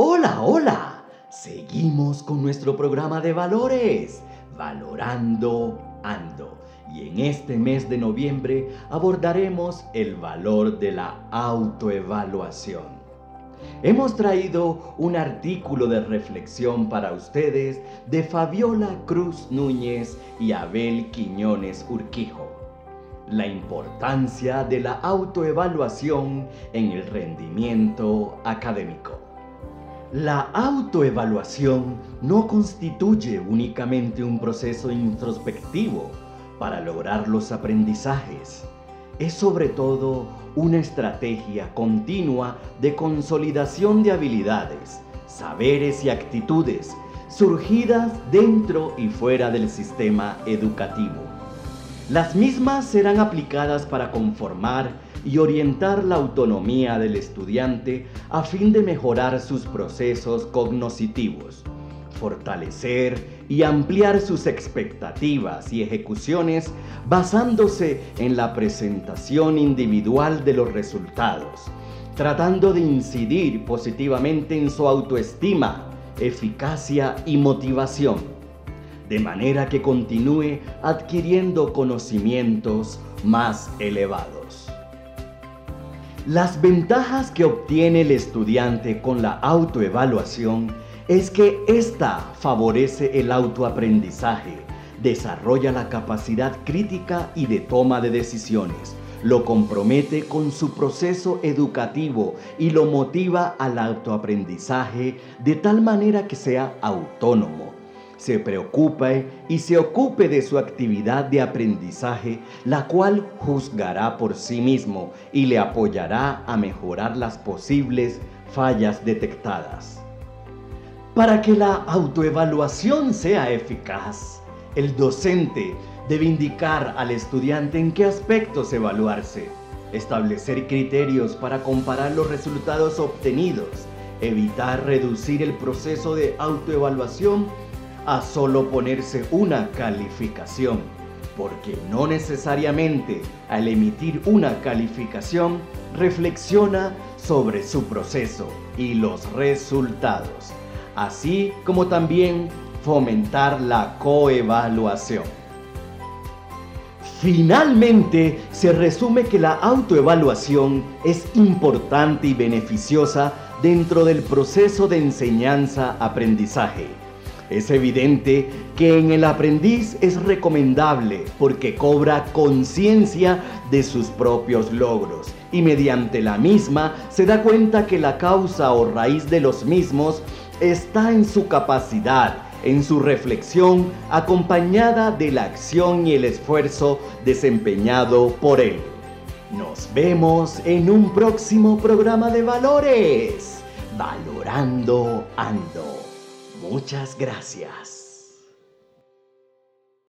Hola, hola. Seguimos con nuestro programa de valores, Valorando Ando. Y en este mes de noviembre abordaremos el valor de la autoevaluación. Hemos traído un artículo de reflexión para ustedes de Fabiola Cruz Núñez y Abel Quiñones Urquijo. La importancia de la autoevaluación en el rendimiento académico. La autoevaluación no constituye únicamente un proceso introspectivo para lograr los aprendizajes. Es sobre todo una estrategia continua de consolidación de habilidades, saberes y actitudes surgidas dentro y fuera del sistema educativo. Las mismas serán aplicadas para conformar y orientar la autonomía del estudiante a fin de mejorar sus procesos cognoscitivos, fortalecer y ampliar sus expectativas y ejecuciones basándose en la presentación individual de los resultados, tratando de incidir positivamente en su autoestima, eficacia y motivación, de manera que continúe adquiriendo conocimientos más elevados. Las ventajas que obtiene el estudiante con la autoevaluación es que ésta favorece el autoaprendizaje, desarrolla la capacidad crítica y de toma de decisiones, lo compromete con su proceso educativo y lo motiva al autoaprendizaje de tal manera que sea autónomo, se preocupe y se ocupe de su actividad de aprendizaje, la cual juzgará por sí mismo y le apoyará a mejorar las posibles fallas detectadas. Para que la autoevaluación sea eficaz, el docente debe indicar al estudiante en qué aspectos evaluarse, establecer criterios para comparar los resultados obtenidos, evitar reducir el proceso de autoevaluación a solo ponerse una calificación, porque no necesariamente al emitir una calificación reflexiona sobre su proceso y los resultados, así como también fomentar la coevaluación. Finalmente, se resume que la autoevaluación es importante y beneficiosa dentro del proceso de enseñanza-aprendizaje es evidente que en el aprendiz es recomendable porque cobra conciencia de sus propios logros y mediante la misma se da cuenta que la causa o raíz de los mismos está en su capacidad, en su reflexión acompañada de la acción y el esfuerzo desempeñado por él. Nos vemos en un próximo programa de valores. Valorando Ando. Muchas gracias.